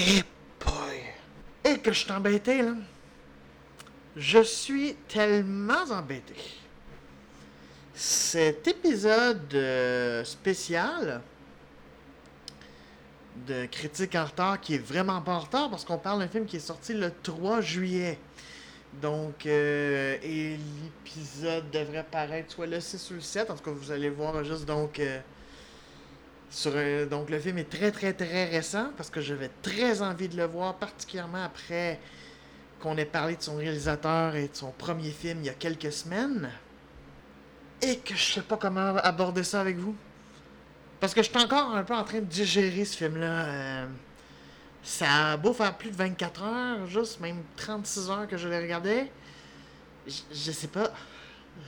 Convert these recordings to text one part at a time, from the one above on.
Eh boy! Et que je suis embêté, là. Je suis tellement embêté. Cet épisode euh, spécial de Critique en retard, qui est vraiment pas en retard parce qu'on parle d'un film qui est sorti le 3 juillet. Donc, euh, et l'épisode devrait paraître soit le 6 ou le 7. En tout cas, vous allez voir juste donc. euh, sur, euh, donc, le film est très, très, très récent parce que j'avais très envie de le voir, particulièrement après qu'on ait parlé de son réalisateur et de son premier film il y a quelques semaines. Et que je sais pas comment aborder ça avec vous. Parce que je suis encore un peu en train de digérer ce film-là. euh, ça a beau faire plus de 24 heures, juste même 36 heures que je l'ai regardé. Je, je sais pas.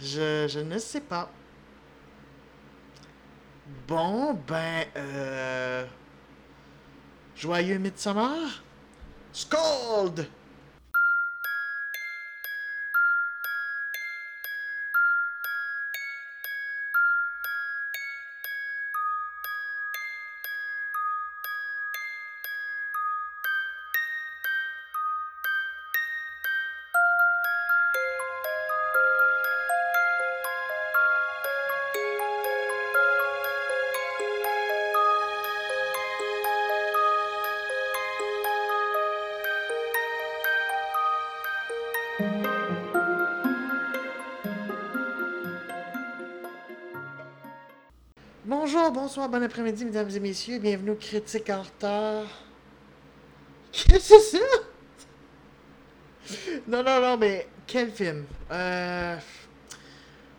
Je, je ne sais pas. Bon, ben, euh... Joyeux Midsommar? Scold! Bonsoir, bon après-midi, mesdames et messieurs. Bienvenue au Critique en retard. Qu'est-ce que c'est ça? Non, non, non, mais quel film? Euh...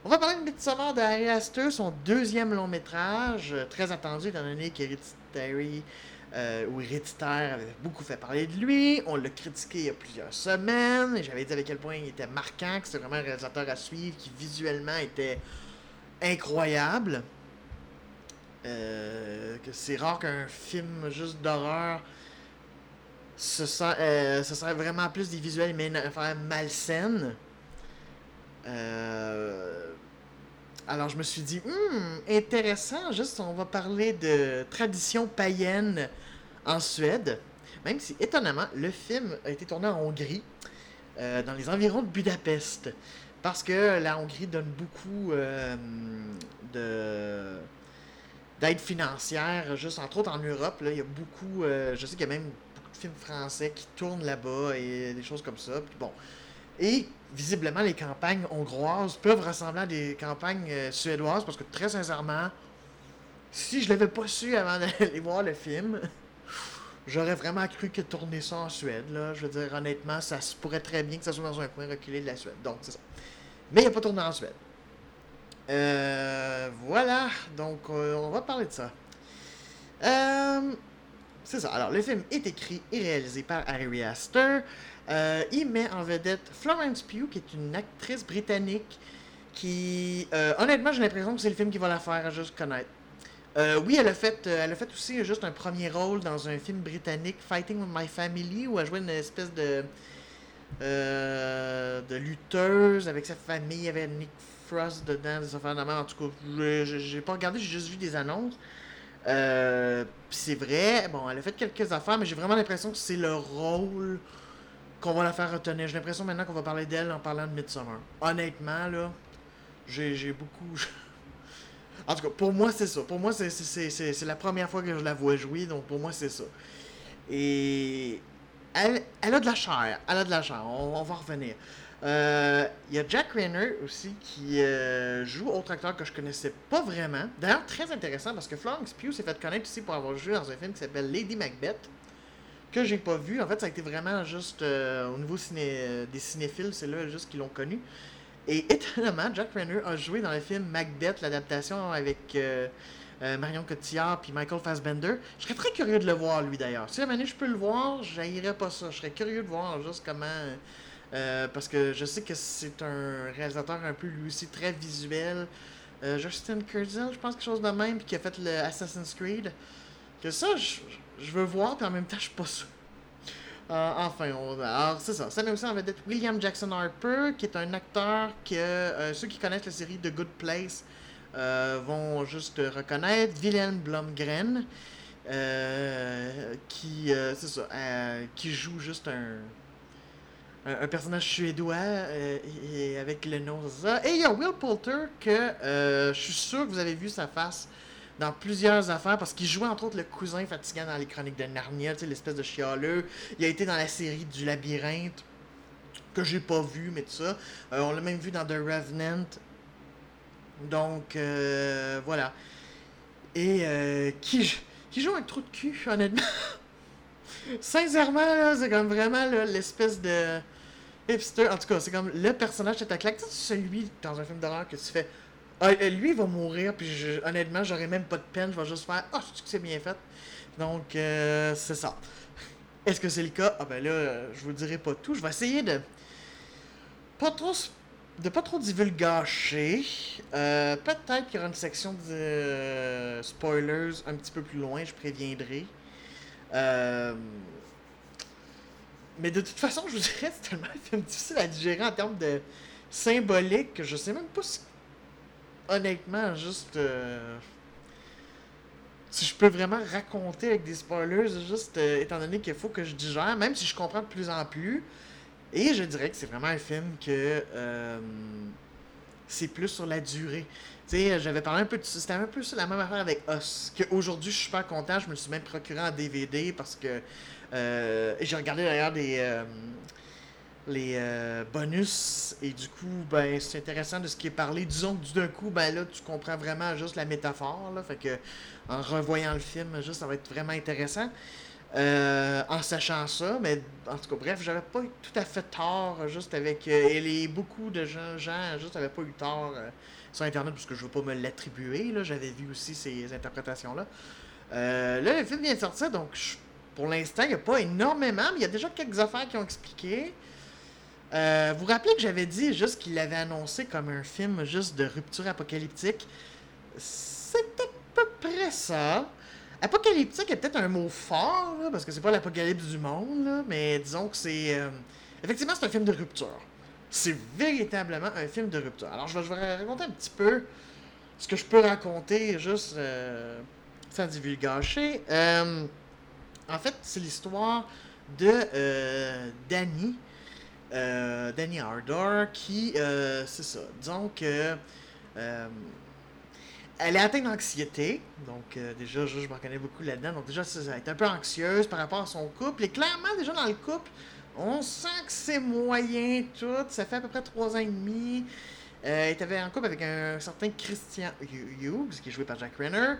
On va parler de Midsommar de Harry Astor, son deuxième long métrage, euh, très attendu étant donné qu'Hereditary euh, ou Héréditaire avait beaucoup fait parler de lui. On l'a critiqué il y a plusieurs semaines j'avais dit avec quel point il était marquant, que c'était vraiment un réalisateur à suivre, qui visuellement était incroyable. Euh, c'est rare qu'un film juste d'horreur se sent, euh, se sert vraiment plus des visuels mais une affaire malsaine. Euh, alors je me suis dit, Hmm, intéressant, juste on va parler de tradition païenne en Suède. Même si étonnamment, le film a été tourné en Hongrie, euh, dans les environs de Budapest. Parce que la Hongrie donne beaucoup de d'aide financière, juste entre autres en Europe. Là, il y a beaucoup, euh, je sais qu'il y a même beaucoup de films français qui tournent là-bas et des choses comme ça. Puis bon. Et visiblement, les campagnes hongroises peuvent ressembler à des campagnes euh, suédoises parce que très sincèrement, si je l'avais pas su avant d'aller voir le film, j'aurais vraiment cru que tourner ça en Suède. Là. Je veux dire, honnêtement, ça se pourrait très bien que ça soit dans un coin reculé de la Suède. Donc, c'est ça. Mais il n'a pas tourné en Suède. Euh, voilà, donc euh, on va parler de ça. Euh, c'est ça. Alors, le film est écrit et réalisé par Harry Astor. Il met en vedette Florence Pugh, qui est une actrice britannique qui, honnêtement, j'ai l'impression que c'est le film qui va la faire juste connaître. Oui, elle a fait, elle a fait aussi juste un premier rôle dans un film britannique, Fighting with My Family, où elle jouait une espèce de de lutteuse avec sa famille. Avait Nick Frost dedans, des affaires de. En tout cas, j'ai pas regardé, j'ai juste vu des annonces. Euh, c'est vrai, bon, elle a fait quelques affaires, mais j'ai vraiment l'impression que c'est le rôle qu'on va la faire retenir. J'ai l'impression maintenant qu'on va parler d'elle en parlant de Midsommar. Honnêtement, là, j'ai beaucoup. En tout cas, pour moi, c'est ça. Pour moi, c'est la première fois que je la vois jouer, donc pour moi, c'est ça. Et elle, elle a de la chair. Elle a de la chair. On, on va revenir. Euh, Il y a Jack Rayner aussi qui euh, joue autre acteur que je connaissais pas vraiment. D'ailleurs, très intéressant parce que Florence Pugh s'est fait connaître aussi pour avoir joué dans un film qui s'appelle Lady Macbeth que j'ai pas vu. En fait, ça a été vraiment juste euh, au niveau des cinéphiles, c'est là juste qu'ils l'ont connu. Et étonnamment, Jack Rayner a joué dans le film Macbeth, l'adaptation avec euh, Marion Cotillard puis Michael Fassbender. Je serais très curieux de le voir, lui d'ailleurs. Si à je peux le voir, j'haïrais pas ça. Je serais curieux de voir juste comment. Euh, parce que je sais que c'est un réalisateur un peu lui aussi très visuel. Euh, Justin Kurzel, je pense quelque chose de même, puis qui a fait le Assassin's Creed. Que ça, je, veux voir, puis en même temps, je suis pas sûr. Euh, enfin, on, alors c'est ça. Ça met aussi en vedette William Jackson Harper, qui est un acteur que ceux qui connaissent la série The Good Place vont juste reconnaître. Wilhelm Blomgren, qui, c'est ça, qui joue juste un, un, personnage suédois euh, et, avec le nom ça. Et il y a Will Poulter que euh, je suis sûr que vous avez vu sa face dans plusieurs affaires parce qu'il jouait entre autres le cousin fatigant dans les chroniques de Narnia, l'espèce de chialeux. Il a été dans la série du labyrinthe que j'ai pas vu, mais tout ça. Euh, on l'a même vu dans The Revenant. Donc, voilà. Et qui, qui joue un trou de cul, honnêtement? Sincèrement, c'est comme vraiment l'espèce de hipster. En tout cas, c'est comme le personnage de ta claque. Sais, celui dans un film d'horreur que tu fais. Ah, lui, il va mourir, puis honnêtement, j'aurais même pas de peine. Je vais juste faire Ah, c'est que c'est bien fait? Donc, euh, c'est ça. Est-ce que c'est le cas? Ah, ben là, je vous dirai pas tout. Je vais essayer de. Pas trop. De pas trop divulgacher. Euh, Peut-être qu'il y aura une section de euh, spoilers un petit peu plus loin, je préviendrai. Euh, Mais de toute façon, je vous dirais, c'est tellement un film difficile à digérer en termes de symbolique que je sais même pas si. Honnêtement, juste. euh, Si je peux vraiment raconter avec des spoilers, juste euh, étant donné qu'il faut que je digère, même si je comprends de plus en plus. Et je dirais que c'est vraiment un film que. c'est plus sur la durée. J'avais parlé un peu de ça. C'était un peu ça, la même affaire avec Us. Que aujourd'hui, je suis super content. Je me suis même procuré en DVD parce que. euh, j'ai regardé d'ailleurs des. euh, les euh, bonus et du coup ben c'est intéressant de ce qui est parlé disons que du d'un coup ben là tu comprends vraiment juste la métaphore là fait que en revoyant le film juste ça va être vraiment intéressant en sachant ça mais en tout cas bref j'avais pas eu tout à fait tort juste avec et beaucoup de gens, gens juste avaient pas eu tort sur internet parce que je veux pas me l'attribuer j'avais vu aussi ces interprétations là Euh, là le film vient de sortir donc pour l'instant il n'y a pas énormément mais il y a déjà quelques affaires qui ont expliqué euh, vous vous rappelez que j'avais dit juste qu'il l'avait annoncé comme un film juste de rupture apocalyptique? C'est à peu près ça. Apocalyptique est peut-être un mot fort, là, parce que c'est pas l'apocalypse du monde, là, mais disons que c'est... euh, Effectivement, c'est un film de rupture. C'est véritablement un film de rupture. Alors, je vais, raconter un petit peu ce que je peux raconter, juste euh, sans divulgacher. Euh, en fait, c'est l'histoire de euh, Danny, Danny Ardor, qui, c'est ça, disons que elle est atteinte d'anxiété, donc déjà, je, je me reconnais beaucoup là-dedans, donc déjà, elle est un peu anxieuse par rapport à son couple, et clairement, déjà dans le couple, on sent que c'est moyen tout, ça fait à peu près trois ans et demi, euh, elle était en couple avec un certain Christian Hu- Hughes, qui est joué par Jack Renner,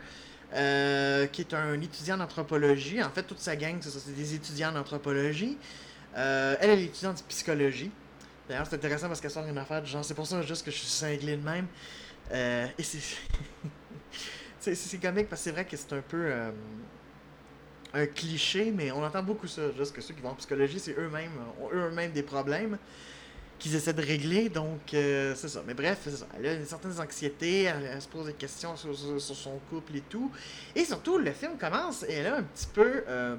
euh, qui est un étudiant en anthropologie. En fait, toute sa gang, c'est ça, c'est des étudiants en anthropologie. Euh, elle, est étudiante en psychologie. D'ailleurs, c'est intéressant parce qu'elle sort une affaire du genre, c'est pour ça juste que je suis cinglé de même. Euh, et c'est c'est comique parce que c'est vrai que c'est un peu. Euh, un cliché, mais on entend beaucoup ça. Juste que ceux qui vont en psychologie, c'est eux-mêmes, ont eux-mêmes des problèmes qu'ils essaient de régler. Donc, euh, c'est ça. Mais bref, ça. Elle a une certaine anxiété, elle, se pose des questions sur, son couple et tout. Et surtout, le film commence et elle a un petit peu. euh,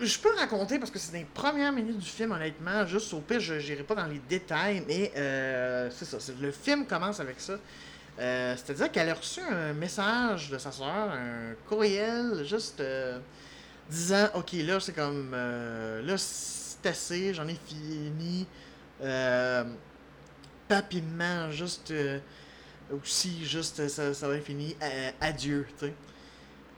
je peux raconter parce que c'est les premières minutes du film, honnêtement. Juste au pire, je n'irai pas dans les détails, mais euh, c'est ça. Le film commence avec ça. Euh, C'est-à-dire qu'elle a reçu un message de sa soeur, un courriel, juste euh, disant Ok, là, c'est comme. euh, là, c'est assez, j'en ai fini. Papillement, juste. aussi, juste, ça, ça va être fini. Adieu, tu sais.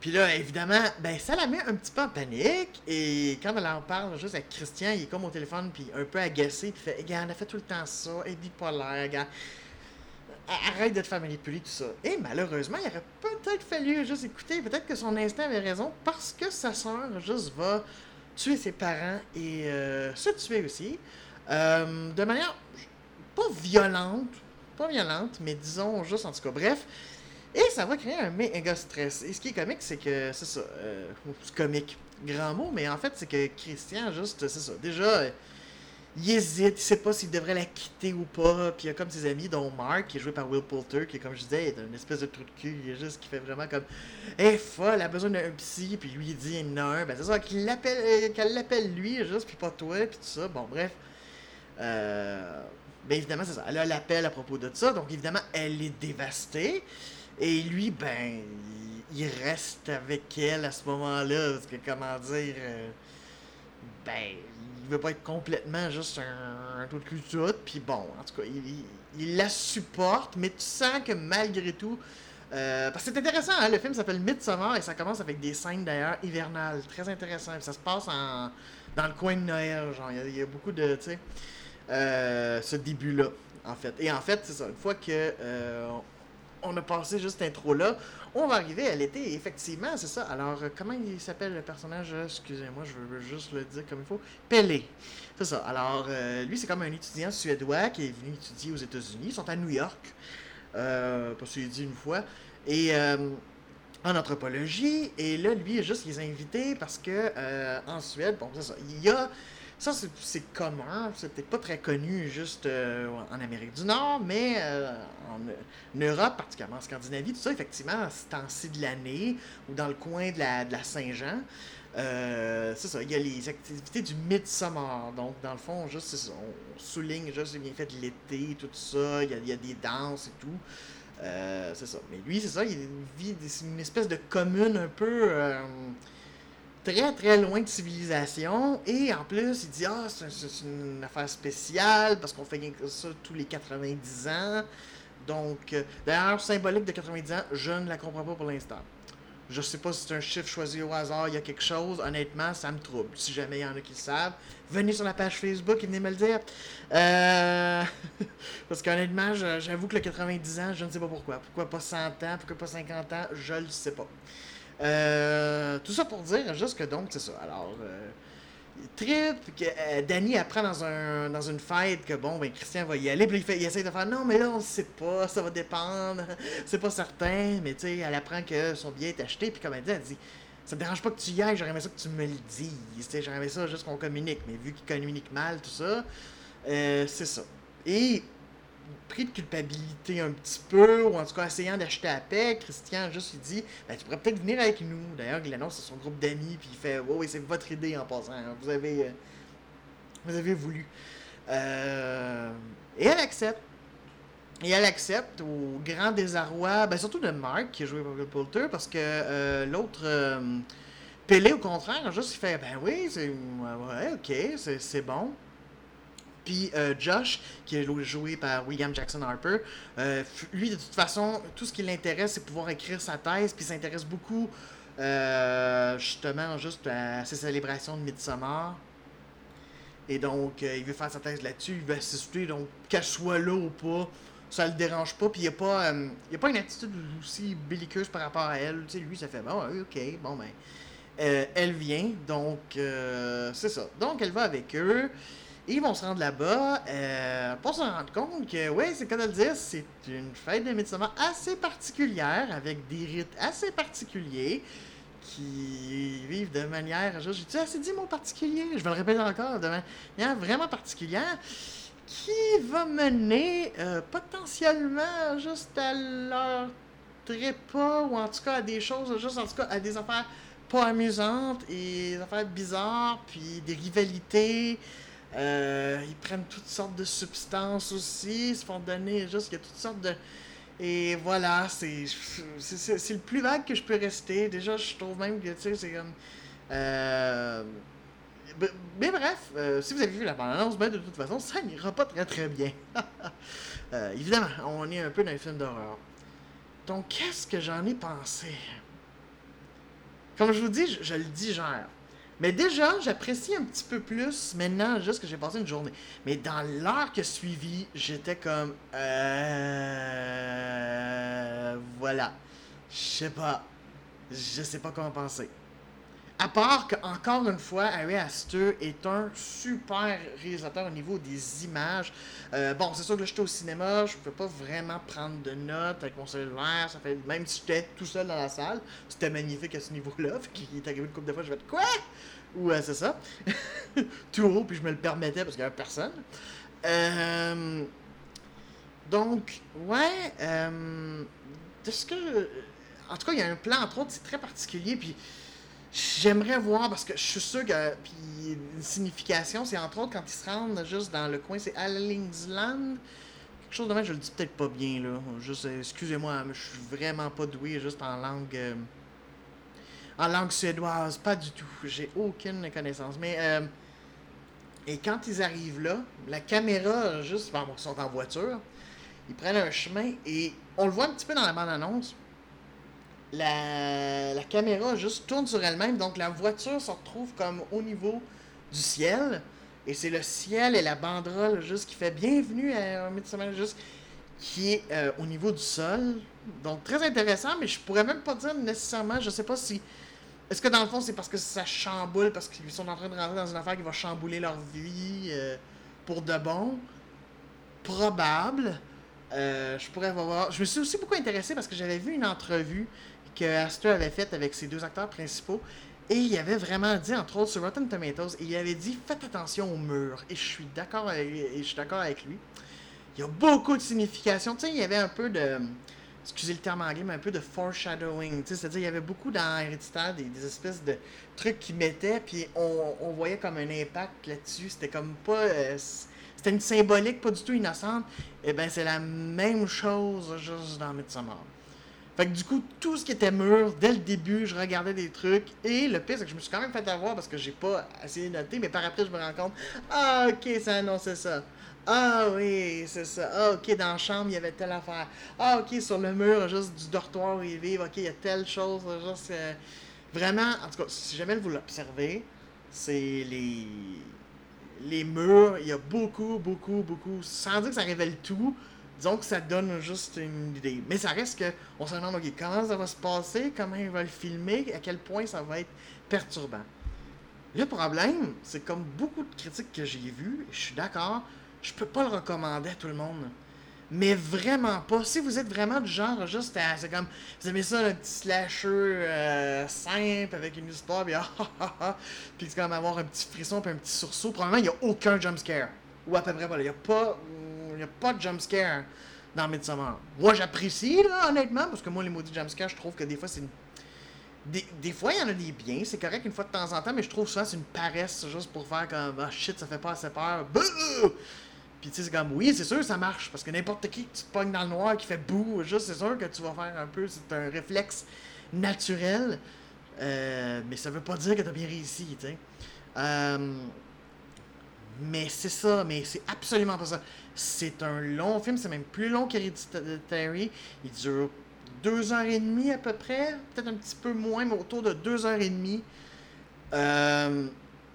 Puis là, évidemment, ben ça la met un petit peu en panique. Et quand elle en parle juste avec Christian, il est comme au téléphone, puis un peu agacé, puis fait Regarde, elle a fait tout le temps ça, elle est bipolaire, regarde. Arrête de te faire manipuler, tout ça. Et malheureusement, il aurait peut-être fallu juste écouter, peut-être que son instinct avait raison, parce que sa soeur juste va tuer ses parents et euh, se tuer aussi. Euh, de manière pas violente, pas violente, mais disons juste en tout cas, bref. Et ça va créer un méga stress. Et ce qui est comique, c'est que, c'est ça, euh, comique, grand mot, mais en fait, c'est que Christian, juste, c'est ça, déjà, il hésite, il sait pas s'il devrait la quitter ou pas, puis il y a comme ses amis, dont Mark, qui est joué par Will Poulter, qui, comme je disais, est une espèce de trou de cul, il est juste, qui fait vraiment comme, elle est folle, elle a besoin d'un psy, puis lui, il dit, il en a un, ben c'est ça, l'appelle, euh, qu'elle l'appelle lui, juste, puis pas toi, puis tout ça, bon, bref. Euh, ben évidemment, c'est ça. Elle a l'appel à propos de ça, donc évidemment, elle est dévastée. Et lui, ben, il, reste avec elle à ce moment-là. Parce que, comment dire, euh, ben, il veut pas être complètement juste un, un de cul. Puis bon, en tout cas, il, il, la supporte, mais tu sens que malgré tout. Euh, parce que c'est intéressant, hein, le film s'appelle Midsommar et ça commence avec des scènes d'ailleurs hivernales. Très intéressant. ça se passe en, dans le coin de Noël. Genre, il y, a beaucoup de. Tu sais, euh, ce début-là, en fait. Et en fait, c'est ça. Une fois que. Euh, on a passé juste cette intro-là. On va arriver à l'été, effectivement, c'est ça. Alors, euh, comment il s'appelle le personnage? Excusez-moi, je veux juste le dire comme il faut. Pelé. C'est ça. Alors, euh, lui, c'est comme un étudiant suédois qui est venu étudier aux États-Unis. Ils sont à New York, euh, parce qu'il dit une fois. Et en anthropologie. Et là, lui, juste les a invités parce que en Suède, bon, c'est ça. Il y a ça, c'est commun. Peut-être pas très connu juste euh, en Amérique du Nord, mais euh, en, Europe, particulièrement en Scandinavie, tout ça, effectivement, ce temps-ci de l'année, ou dans le coin de la, Saint-Jean, euh, c'est ça, il y a les activités du Midsummer. Donc, dans le fond, juste, on souligne juste les bienfaits de l'été, tout ça. Il y, a, il y a, des danses et tout. c'est ça. Mais lui, c'est ça, il vit une espèce de commune un peu très très loin de civilisation. Et en plus, il dit Ah, c'est une affaire spéciale parce qu'on fait ça tous les 90 ans. Donc, euh, d'ailleurs, symbolique de 90 ans, je ne la comprends pas pour l'instant. Je sais pas si c'est un chiffre choisi au hasard, il y a quelque chose. Honnêtement, ça me trouble. Si jamais il y en a qui le savent, venez sur la page Facebook et venez me le dire. Euh... Parce qu'honnêtement, j'avoue que le 90 ans, je ne sais pas pourquoi. Pourquoi pas 100 ans, pourquoi pas 50 ans, je le sais pas. Euh, tout ça pour dire juste que donc, c'est ça. Alors, euh, trip, que euh, Danny apprend dans, un, dans une fête que bon, ben Christian va y aller, puis il, fait, il essaie de faire non, mais là, on sait pas, ça va dépendre, c'est pas certain, mais tu sais, elle apprend que son billet est acheté, puis comme elle dit, elle dit ça me dérange pas que tu y ailles, j'aurais aimé ça que tu me le dises, j'aurais aimé ça juste qu'on communique, mais vu qu'il communique mal, tout ça, euh, c'est ça. Et pris de culpabilité un petit peu, ou en tout cas essayant d'acheter à paix, Christian juste lui dit ben, Tu pourrais peut-être venir avec nous. D'ailleurs, il annonce à son groupe d'amis, puis il fait oui, c'est votre idée en passant. Vous avez, euh, vous avez voulu. Euh, et elle accepte. Et elle accepte au grand désarroi, ben, surtout de Mark qui a joué par Poulter, parce que euh, l'autre. Pelé, au contraire, juste il fait Ben oui, c'est. Ouais, ok, c'est bon. Puis euh, Josh, qui est joué par William Jackson Harper, euh, lui, de toute façon, tout ce qui l'intéresse, c'est pouvoir écrire sa thèse, puis s'intéresse beaucoup, euh, justement, juste à ces célébrations de Midsommar. Et donc, il veut faire sa thèse là-dessus, il veut assister, donc qu'elle soit là ou pas, ça le dérange pas, puis il n'y a, pas, a pas une attitude aussi belliqueuse par rapport à elle. Tu sais, lui, ça fait, bon, ok, bon, ben, elle vient, donc, c'est ça. Donc, elle va avec eux ils vont se rendre là-bas euh, pour se rendre compte que, oui, c'est comme de le dire, c'est une fête de Midsommar assez particulière, avec des rites assez particuliers, qui vivent de manière, j'ai assez dit mon particulier, je vais le répéter encore, de manière vraiment particulière, qui va mener euh, potentiellement juste à leur trépas, ou en tout cas à des choses, juste en tout cas à des affaires pas amusantes, et des affaires bizarres, puis des rivalités, euh, ils prennent toutes sortes de substances aussi, ils se font donner juste, il y a toutes sortes de... Et voilà, c'est, le plus vague que je peux rester. Déjà, je trouve même que, tu sais, c'est comme... Euh, mais bref, euh, si vous avez vu la bande-annonce, ben, de toute façon, ça n'ira pas très très bien. évidemment, on est un peu dans les films d'horreur. Donc, qu'est-ce que j'en ai pensé? Comme je vous dis, je, je le digère. Mais déjà, j'apprécie un petit peu plus maintenant, juste que j'ai passé une journée. Mais dans l'heure qui a suivi, j'étais comme. Euh. Voilà. Je sais pas. Je sais pas comment penser. À part que, encore une fois, Harry Astor est un super réalisateur au niveau des images. Euh, bon, c'est sûr que là, j'étais au cinéma, je ne pouvais pas vraiment prendre de notes avec mon cellulaire. Ça fait, même si j'étais tout seul dans la salle, c'était magnifique à ce niveau-là. Qu'il est arrivé une couple de fois, je vais être quoi Ouais, c'est ça. tout haut, puis je me le permettais parce qu'il n'y avait personne. Euh, donc, ouais. Euh, ce que. En tout cas, il y a un plan, entre autres, c'est très particulier. Puis J'aimerais voir, parce que je suis sûr que. Puis une signification, c'est entre autres quand ils se rendent juste dans le coin, c'est Allingsland, quelque chose de même, je le dis peut-être pas bien, là. Juste, excusez-moi, mais je suis vraiment pas doué juste en langue. euh, en langue suédoise, pas du tout. J'ai aucune connaissance. Mais. euh, et quand ils arrivent là, la caméra, juste. Bon, ils sont en voiture. Ils prennent un chemin et on le voit un petit peu dans la bande-annonce. La, la caméra juste tourne sur elle-même, donc la voiture se retrouve comme au niveau du ciel. Et c'est le ciel et la banderole juste qui fait bienvenue à Midsommar juste qui est euh, au niveau du sol. Donc très intéressant, mais je pourrais même pas dire nécessairement, je sais pas si. Est-ce que dans le fond c'est parce que ça chamboule, parce qu'ils sont en train de rentrer dans une affaire qui va chambouler leur vie euh, pour de bon? Probable. Euh, je pourrais voir. Je me suis aussi beaucoup intéressé parce que j'avais vu une entrevue que Astor avait faite avec ses deux acteurs principaux. Et il avait vraiment dit, entre autres, sur Rotten Tomatoes, il avait dit faites attention au mur. Et je suis d'accord avec, avec lui. Il y a beaucoup de signification. Tu sais, il y avait un peu de. Excusez le terme anglais, mais un peu de foreshadowing. C'est-à-dire, il y avait beaucoup dans Héréditaire des, espèces de trucs qu'ils mettaient, puis on, voyait comme un impact là-dessus. C'était comme pas. euh, c'était une symbolique pas du tout innocente. Et ben c'est la même chose juste dans Midsommar. Fait que du coup, tout ce qui était mur, dès le début, je regardais des trucs. Et le pire, c'est que je me suis quand même fait avoir parce que j'ai pas assez noté, mais par après, je me rends compte Ah, ok, ça annonçait ça. Ah oui, c'est ça. Ah, ok, dans la chambre, il y avait telle affaire. Ah, ok, sur le mur, juste du dortoir où ils vivent, ok, il y a telle chose. Juste, euh, Vraiment, en tout cas, si jamais vous l'observez, c'est les les murs, il y a beaucoup, beaucoup, beaucoup, sans dire que ça révèle tout, disons que ça donne juste une idée. Mais ça reste que, on se demande, ok, comment ça va se passer, comment ils vont le filmer, à quel point ça va être perturbant? Le problème, c'est comme beaucoup de critiques que j'ai vues, je suis d'accord, je peux pas le recommander à tout le monde. Mais vraiment pas. Si vous êtes vraiment du genre, juste à. C'est comme. Vous aimez ça, le petit slasher euh, simple avec une histoire, puis ah ah ah ah. Puis c'est comme avoir un petit frisson, puis un petit sursaut. Probablement, il n'y a aucun jumpscare. Ou à peu près pas. là. Il n'y a pas. Il y a pas de jumpscare dans Midsommar. Moi, j'apprécie, là, honnêtement, parce que moi, les maudits jumpscares, je trouve que des fois, c'est une. Des, des fois, il y en a des biens, c'est correct une fois de temps en temps, mais je trouve souvent c'est une paresse juste pour faire comme ah shit, ça fait pas assez peur. Bouh! Puis tu sais, c'est comme oui, c'est sûr, ça marche. Parce que n'importe qui que tu pognes dans le noir qui fait bouh, juste c'est sûr que tu vas faire un peu. C'est un réflexe naturel. Euh, mais ça veut pas dire que t'as bien réussi, tu sais. Euh, mais c'est ça, mais c'est absolument pas ça. C'est un long film, c'est même plus long qu'Hereditary. Il dure deux heures et demie à peu près, peut-être un petit peu moins, mais autour de deux heures et demie. Euh,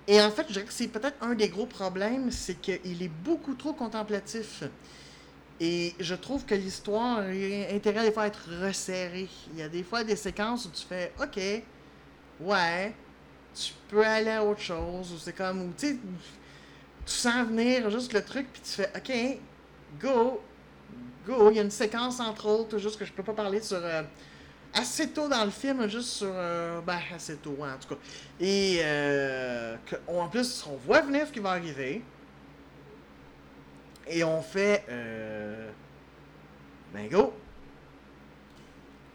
et en fait, je dirais que c'est peut-être un des gros problèmes, c'est qu'il est beaucoup trop contemplatif. Et je trouve que l'histoire a intérêt des fois à être resserrée. Il y a des fois des séquences où tu fais OK, ouais, tu peux aller à autre chose. Ou c'est comme, tu sais, tu sens venir juste le truc, puis tu fais OK, go, go. Il y a une séquence entre autres, juste que je peux pas parler sur. euh, assez tôt dans le film, juste sur. euh, ben, assez tôt, ouais, en tout cas. Et euh, en plus, on voit venir ce qui va arriver. Et on fait. Euh, ben, go.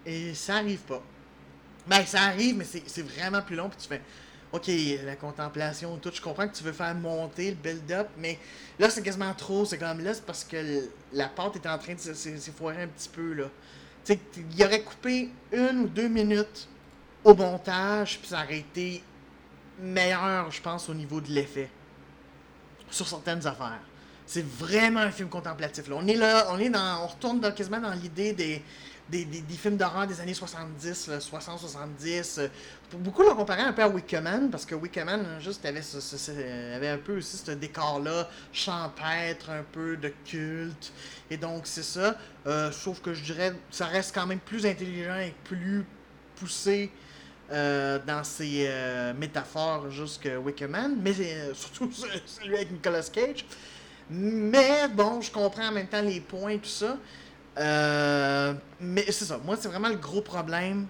Et ça arrive pas. Ben, ça arrive, mais c'est vraiment plus long. Puis tu fais. Ok, la contemplation, tout. Je comprends que tu veux faire monter le build-up, mais là, c'est quasiment trop. C'est comme là, c'est parce que la pâte est en train de se- se- s'effoirer un petit peu, là. Tu sais, il aurait coupé une ou deux minutes au montage, puis ça aurait été meilleur, je pense, au niveau de l'effet. Sur certaines affaires. C'est vraiment un film contemplatif. Là. On est là, on est dans. On retourne quasiment dans l'idée des, des, des- films d'horreur des années 70, 60-70. euh, beaucoup l'ont comparé un peu à Wickerman, parce que Wickerman, juste, avait, avait un peu aussi ce décor-là, champêtre, un peu de culte. Et donc, c'est ça. Euh, sauf que je dirais, ça reste quand même plus intelligent et plus poussé euh, dans ses euh, métaphores juste que Wickerman, mais surtout celui avec Nicolas Cage. Mais bon, je comprends en même temps les points et tout ça. Euh, mais c'est ça, moi c'est vraiment le gros problème.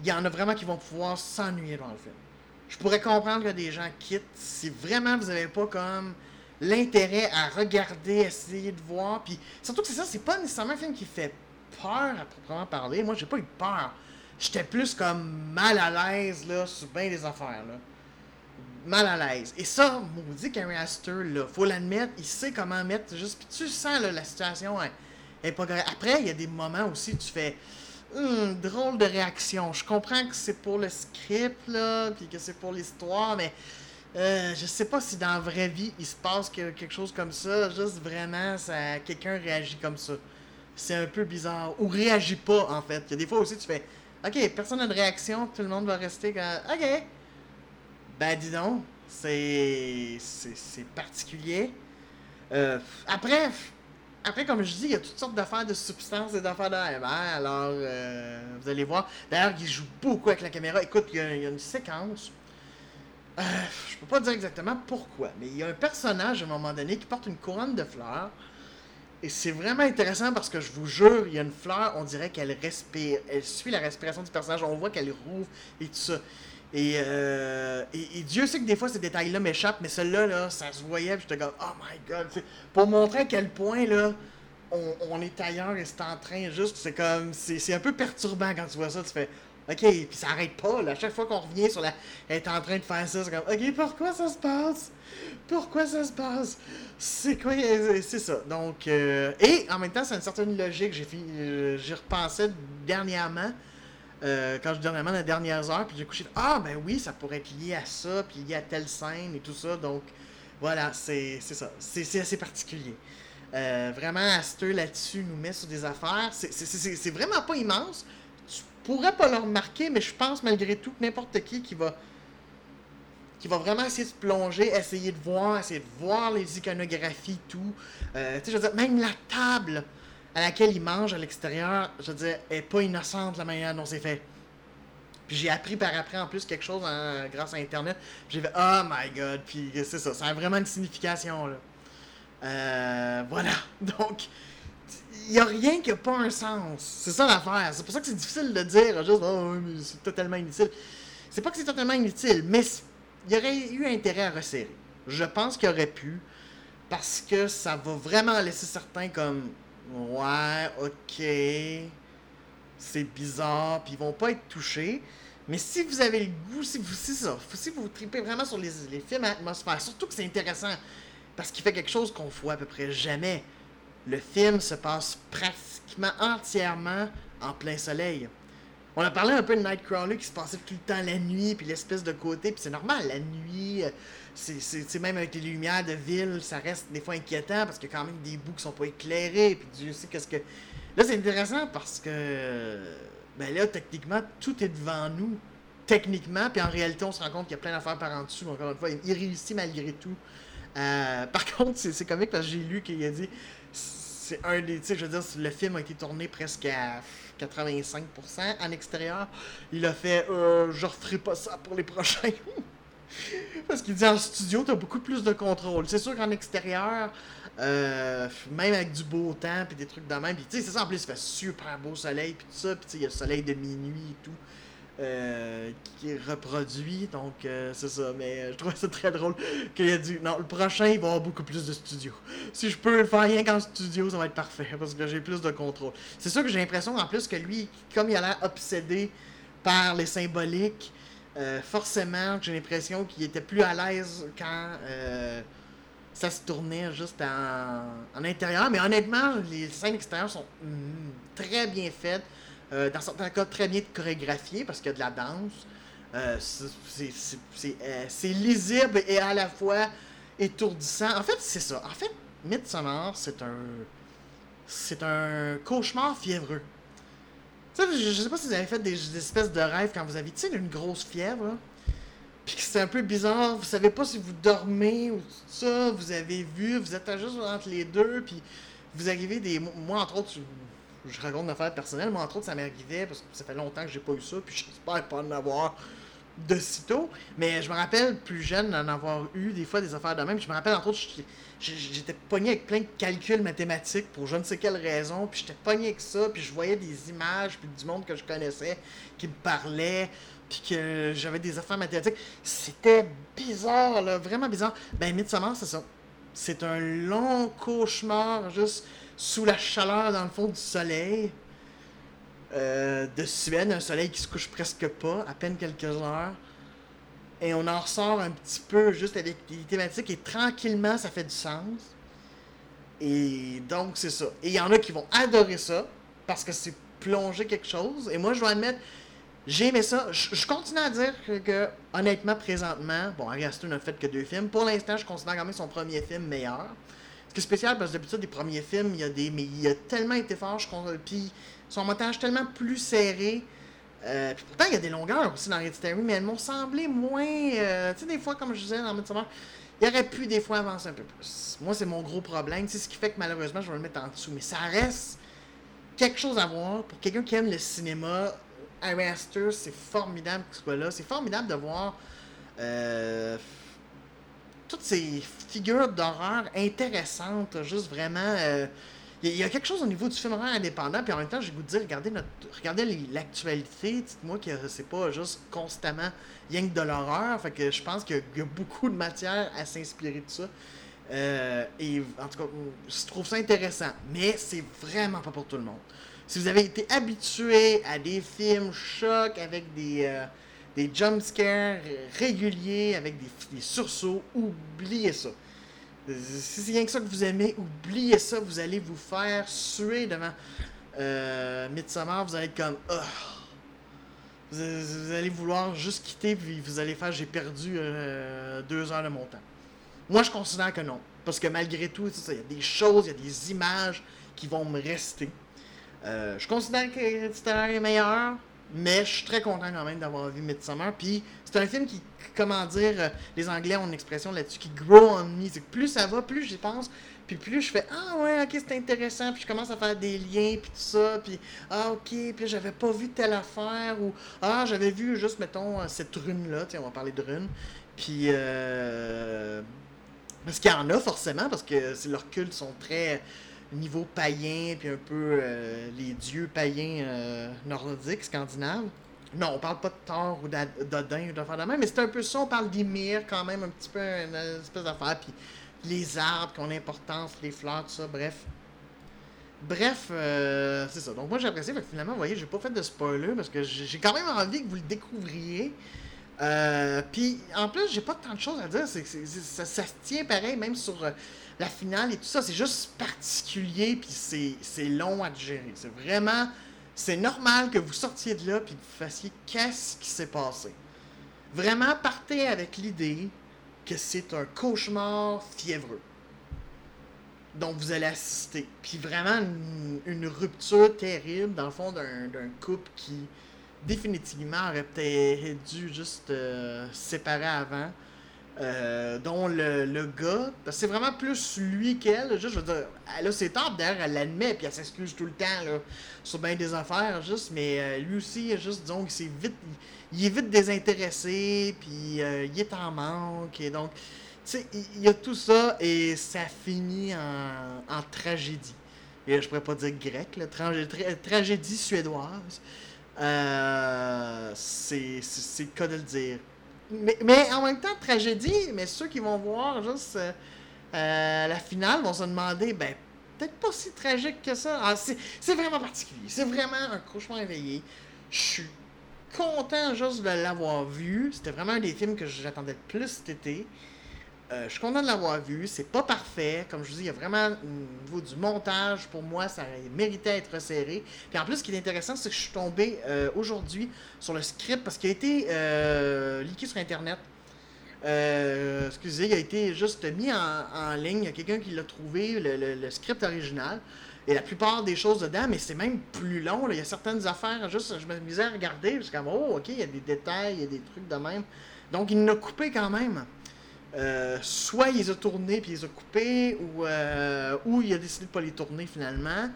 Il y en a vraiment qui vont pouvoir s'ennuyer dans le film. Je pourrais comprendre que des gens quittent si vraiment vous n'avez pas comme l'intérêt à regarder, essayer de voir. Puis surtout que c'est ça, c'est pas nécessairement un film qui fait peur à proprement parler. Moi j'ai pas eu peur. J'étais plus comme mal à l'aise là sur bien des affaires là. mal à l'aise. Et ça, maudit Carrie Astor, là, faut l'admettre, il sait comment mettre juste. Puis tu sens, la situation Après, il y a des moments aussi tu fais. Hum, drôle de réaction. Je comprends que c'est pour le script, là, puis que c'est pour l'histoire, mais euh, je sais pas si dans la vraie vie, il se passe que- quelque chose comme ça. Juste vraiment, ça, quelqu'un réagit comme ça. C'est un peu bizarre. Ou réagit pas, en fait. Il y a des fois aussi, tu fais Ok, personne n'a de réaction, tout le monde va rester comme Ok. Ben, dis donc, c'est. C'est c'est particulier. Euh, après, après, comme je dis, il y a toutes sortes d'affaires de substances et d'affaires de AMR. Alors, euh, vous allez voir. D'ailleurs, il joue beaucoup avec la caméra. Écoute, il y a, il y a une séquence. Euh, je peux pas dire exactement pourquoi, mais il y a un personnage à un moment donné qui porte une couronne de fleurs. Et c'est vraiment intéressant parce que je vous jure, il y a une fleur, on dirait qu'elle respire. Elle suit la respiration du personnage. On voit qu'elle rouvre et tout ça. Et, euh, Dieu sait que des fois ces détails-là m'échappent, mais celui-là, là, ça se voyait, puis j'étais comme, oh my god. Pour montrer à quel point, là, on, est ailleurs et c'est en train juste, c'est comme, c'est c'est un peu perturbant quand tu vois ça, tu fais, ok, puis ça arrête pas, là, à chaque fois qu'on revient sur la, elle est en train de faire ça, c'est comme, ok, pourquoi ça se passe? Pourquoi ça se passe? C'est quoi? euh, C'est ça. Donc, euh, et en même temps, c'est une certaine logique. J'ai fini, euh, j'y repensais dernièrement, euh, quand je dis dernièrement, dans les dernières heures, puis j'ai couché. Ah, ben oui, ça pourrait être lié à ça, puis lié à telle scène et tout ça. Donc, voilà, c'est ça. C'est assez particulier. Euh, vraiment, Astor là-dessus nous met sur des affaires. C'est vraiment pas immense. Tu pourrais pas le remarquer, mais je pense malgré tout que n'importe qui qui va qui va vraiment essayer de se plonger, essayer de voir, essayer de voir les iconographies, tout. Euh, tu sais, je veux dire, même la table à laquelle il mange à l'extérieur, je veux dire, est pas innocente la manière dont c'est fait. Puis j'ai appris par après en plus quelque chose grâce à Internet. J'ai fait Oh my god, puis c'est ça, ça a vraiment une signification là. Euh, voilà, donc il n'y a rien qui n'a pas un sens. C'est ça l'affaire. C'est pour ça que c'est difficile de dire juste Oh, mais c'est totalement inutile. C'est pas que c'est totalement inutile, mais il y aurait eu intérêt à resserrer. Je pense qu'il y aurait pu, parce que ça va vraiment laisser certains comme Ouais, ok, c'est bizarre, puis ils vont pas être touchés. Mais si vous avez le goût, si vous, c'est ça, si vous tripez vraiment sur les, les films à atmosphère, surtout que c'est intéressant, parce qu'il fait quelque chose qu'on voit à peu près jamais. Le film se passe pratiquement entièrement en plein soleil. On a parlé un peu de Nightcrawler qui se passait tout le temps la nuit, puis l'espèce de côté, puis c'est normal, la nuit, euh, c'est même avec les lumières de ville, ça reste des fois inquiétant parce qu'il y a quand même des bouts qui sont pas éclairés, puis Dieu sait qu'est-ce que. Là, c'est intéressant parce que. Ben là, techniquement, tout est devant nous. Techniquement, puis en réalité, on se rend compte qu'il y a plein d'affaires par en dessous. Encore une fois, il réussit malgré tout. Euh, par contre, c'est c'est comique parce que j'ai lu qu'il a dit. C'est un des. Tu sais, je veux dire, le film a été tourné presque à 85% en extérieur. Il a fait. Euh, je referai pas ça pour les prochains. Parce qu'il dit en studio, t'as beaucoup plus de contrôle. C'est sûr qu'en extérieur, euh, même avec du beau temps puis des trucs de même, puis tu sais, c'est ça en plus, il fait super beau soleil puis tout ça, puis tu sais, il y a le soleil de minuit et tout. euh, qui est reproduit, donc euh, c'est ça. Mais je trouvais ça très drôle qu'il a dit non, le prochain il va avoir beaucoup plus de studio. Si je peux faire rien qu'en studio, ça va être parfait parce que j'ai plus de contrôle. C'est sûr que j'ai l'impression en plus que lui, comme il a l'air obsédé par les symboliques, euh, forcément, j'ai l'impression qu'il était plus à l'aise quand euh, ça se tournait juste en, intérieur. Mais honnêtement, les scènes extérieures sont mm, très bien faites. Euh, dans certains cas, très bien chorégraphiées parce qu'il y a de la danse. C'est lisible et à la fois étourdissant. En fait, c'est ça. En fait, Midsommar, c'est un. C'est un cauchemar fiévreux. Je, je sais pas si vous avez fait des, espèces de rêves quand vous avez, tu sais, une grosse fièvre, là. Puis que c'est un peu bizarre, vous savez pas si vous dormez ou tout ça, vous avez vu, vous êtes juste entre les deux, puis vous arrivez des... Moi, entre autres, je, je raconte une affaire personnelle, moi, entre autres, ça m'arrivait, parce que ça fait longtemps que j'ai pas eu ça, puis j'espère pas en avoir de sitôt, mais je me rappelle, plus jeune, d'en avoir eu des fois des affaires de même, je me rappelle, entre autres, j'étais- pogné avec plein de calculs mathématiques pour je ne sais quelle raison, puis j'étais pogné avec ça, puis je voyais des images, puis du monde que je connaissais qui me parlait, puis que j'avais des affaires mathématiques. C'était bizarre, là, vraiment bizarre. Ben, Midsommar, c'est ça. C'est un long cauchemar, juste sous la chaleur, dans le fond, du soleil. Euh, de Suède, un soleil qui se couche presque pas, à peine quelques heures. Et on en ressort un petit peu juste avec des thématiques et tranquillement ça fait du sens. Et donc c'est ça. Et il y en a qui vont adorer ça parce que c'est plonger quelque chose. Et moi je dois admettre, j'ai aimé ça. Je, continue à dire que, honnêtement, présentement, bon, Ari Aster n'a fait que deux films. Pour l'instant, je considère quand même son premier film meilleur. Ce qui est spécial parce que d'habitude, des premiers films, il y a des. Mais il a tellement été fort, Puis son montage tellement plus serré. Euh, puis pourtant, il y a des longueurs aussi dans Hereditary, mais elles m'ont semblé moins. Euh, tu sais, des fois, comme je disais dans Midsommar, il aurait pu des fois avancer un peu plus. Moi, c'est mon gros problème. C'est ce qui fait que malheureusement, je vais le mettre en dessous. Mais ça reste quelque chose à voir pour quelqu'un qui aime le cinéma. Harry c'est formidable qu'il soit là. C'est formidable de voir euh, toutes ces figures d'horreur intéressantes, juste vraiment. Il y, a quelque chose au niveau du film horreur indépendant, puis en même temps, j'ai goût de dire, regardez, notre, regardez l'actualité, dites-moi que c'est pas juste constamment rien que de l'horreur, fait que je pense qu'il y, a beaucoup de matière à s'inspirer de ça. Euh, et en tout cas, je trouve ça intéressant, mais c'est vraiment pas pour tout le monde. Si vous avez été habitué à des films chocs avec des, euh, jumpscares réguliers, avec des sursauts, oubliez ça. Si c'est rien que ça que vous aimez, oubliez ça, vous allez vous faire suer devant euh, Midsommar, vous allez être comme oh. vous, allez vouloir juste quitter, puis vous allez faire j'ai perdu euh, deux heures de mon temps. Moi, je considère que non. Parce que malgré tout, il y a des choses, il y a des images qui vont me rester. Euh, je considère que Interstellar est meilleur, mais je suis très content quand même d'avoir vu Midsommar. Puis c'est un film qui, comment dire, euh, les Anglais ont une expression là-dessus, qui grow on me. C'est que plus ça va, plus j'y pense. Puis plus je fais Ah ouais, ok, c'est intéressant. Puis je commence à faire des liens, puis tout ça. Puis Ah ok, puis j'avais pas vu telle affaire. Ou Ah, j'avais vu juste, mettons, euh, cette rune-là. Tiens, on va parler de rune. Puis. Euh... Parce qu'il y en a forcément, parce que leurs cultes sont très niveau païen, puis un peu euh, les dieux païens nordiques, scandinaves. Non, on parle pas de Thor ou d'Odin ou de faire de même, mais c'est un peu ça. On parle d'Ymir quand même, un petit peu, une espèce d'affaire. Puis les arbres qui ont l'importance, les fleurs, tout ça, bref. Bref, euh, c'est ça. Donc moi j'ai apprécié. finalement, vous voyez, j'ai pas fait de spoiler parce que j'ai quand même envie que vous le découvriez. Euh, puis en plus, j'ai pas tant de choses à dire. Ça, ça, se tient pareil, même sur euh, la finale et tout ça. C'est juste particulier, puis c'est long à gérer. C'est vraiment c'est normal que vous sortiez de là et que vous fassiez qu'est-ce qui s'est passé. Vraiment, partez avec l'idée que c'est un cauchemar fiévreux. Donc, vous allez assister. Puis vraiment, une, rupture terrible, dans le fond, d'un couple qui, définitivement, aurait peut-être dû juste euh, séparer avant. Euh, dont le, le gars, c'est vraiment plus lui qu'elle. Juste, je veux dire, elle a ses d'ailleurs, elle l'admet, puis elle s'excuse tout le temps sur bien des affaires, juste, mais euh, lui aussi, juste, il, est vite, il, désintéressé, puis euh, il est en manque, et donc, tu sais, il, y a tout ça, et ça finit en, en tragédie. Et je pourrais pas dire grec, là, tragédie suédoise. c'est le cas de le dire mais, en même temps, tragédie, mais ceux qui vont voir juste euh, euh, la finale vont se demander, ben, peut-être pas si tragique que ça. Ah, c'est vraiment particulier. C'est vraiment un cauchemar éveillé. Je suis content juste de l'avoir vu. C'était vraiment un des films que j'attendais le plus cet été. Euh, je suis content de l'avoir vu. C'est pas parfait. Comme je vous dis, il y a vraiment, au niveau du montage, pour moi, ça méritait d'être resserré. Puis en plus, ce qui est intéressant, c'est que je suis tombé euh, aujourd'hui sur le script parce qu'il a été euh, leaké sur Internet. excusez, il a été juste mis en, ligne. Il y a quelqu'un qui l'a trouvé, le, script original. Et la plupart des choses dedans, mais c'est même plus long. Il y a certaines affaires, juste, je me misais à regarder, parce que, oh, ok, il y a des détails, il y a des trucs de même. Donc, il l'a coupé quand même. Euh, soit il les a tournés puis il les a coupés, ou, euh, ou il a décidé de pas les tourner finalement.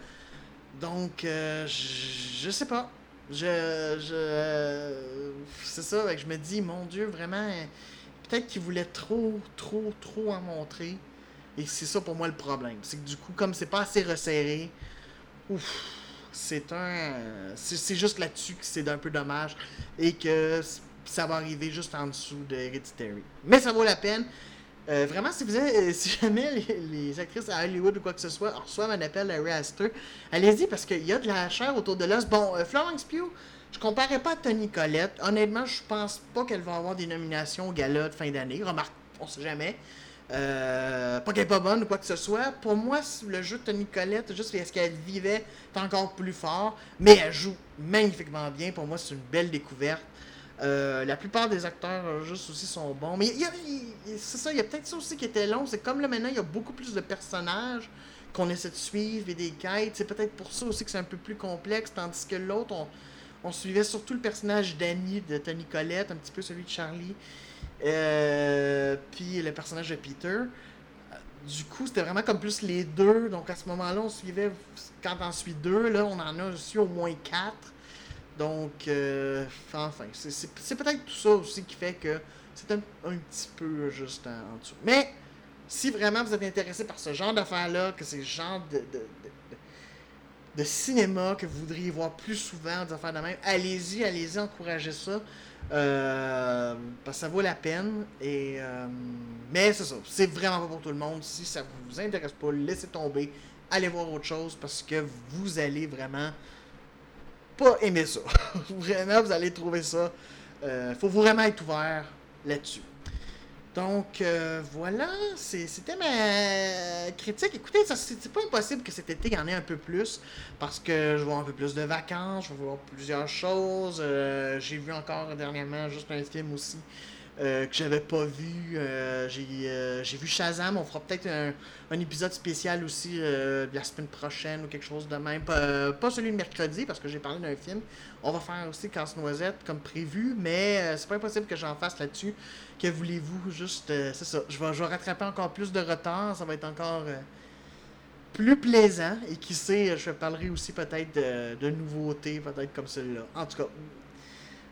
Donc, euh, je, sais pas. Je, je c'est ça, je me dis, mon Dieu, vraiment, peut-être qu'il voulait trop, trop, trop en montrer. Et c'est ça pour moi le problème. C'est que du coup, comme c'est pas assez resserré, ouf, c'est un. C'est juste là-dessus que c'est un peu dommage. Et que ça va arriver juste en dessous de Hereditary. Mais ça vaut la peine. Euh, vraiment, si, vous avez, euh, si jamais les, actrices à Hollywood ou quoi que ce soit reçoivent un appel à Harry allez-y parce qu'il y a de la chair autour de l'os. Bon, euh, Florence Pugh, Je comparais pas à Tony Collette. Honnêtement, je pense pas qu'elle va avoir des nominations au gala de fin d'année. Remarque, on sait jamais. Pas qu'elle est pas bonne ou quoi que ce soit. Pour moi, le jeu de Tony Collette, juste parce qu'elle vivait, est encore plus fort. Mais elle joue magnifiquement bien. Pour moi, c'est une belle découverte. Euh, la plupart des acteurs euh, juste aussi sont bons. Mais c'est ça, il y a peut-être ça aussi qui était long. C'est comme là maintenant, il y a beaucoup plus de personnages qu'on essaie de suivre et des quêtes. C'est peut-être pour ça aussi que c'est un peu plus complexe. Tandis que l'autre, on, suivait surtout le personnage d'Annie de Tony Collette, un petit peu celui de Charlie. Euh, puis le personnage de Peter. Du coup, c'était vraiment comme plus les deux. Donc à ce moment-là, on suivait, quand on suit deux, là, on en a aussi au moins quatre. Donc, euh, enfin, c'est peut-être tout ça aussi qui fait que c'est un, petit peu juste en, dessous. Mais, si vraiment vous êtes intéressé par ce genre d'affaires-là, que c'est le genre de, de, cinéma que vous voudriez voir plus souvent, des affaires de même, allez-y, allez-y, encouragez ça. Euh, parce que ça vaut la peine. Et, euh, mais c'est ça, c'est vraiment pas pour tout le monde. Si ça vous intéresse pas, laissez tomber. Allez voir autre chose parce que vous allez vraiment pas aimer ça. vraiment, vous allez trouver ça. Euh, faut vraiment être ouvert là-dessus. Donc euh, voilà, c'était ma critique. Écoutez, c'est pas impossible que cet été il y en ait un peu plus parce que je avoir un peu plus de vacances, je voir plusieurs choses. Euh, j'ai vu encore dernièrement juste un film aussi euh, que j'avais pas vu. Euh, euh, j'ai vu Shazam. On fera peut-être un, épisode spécial aussi la semaine prochaine ou quelque chose de même. Pas, celui de mercredi parce que j'ai parlé d'un film. On va faire aussi Casse-Noisette comme prévu, mais c'est pas impossible que j'en fasse là-dessus. Que voulez-vous? Juste, c'est ça. Je vais, je vais rattraper encore plus de retard. Ça va être encore plus plaisant. Et qui sait, je parlerai aussi peut-être de, de nouveautés, peut-être comme celle-là. En tout cas,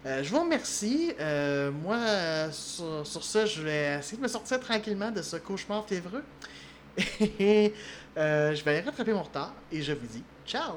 euh, je vous remercie. Euh, moi, sur, sur, ça, je vais essayer de me sortir tranquillement de ce cauchemar févreux. Et euh, je vais aller rattraper mon retard et je vous dis ciao!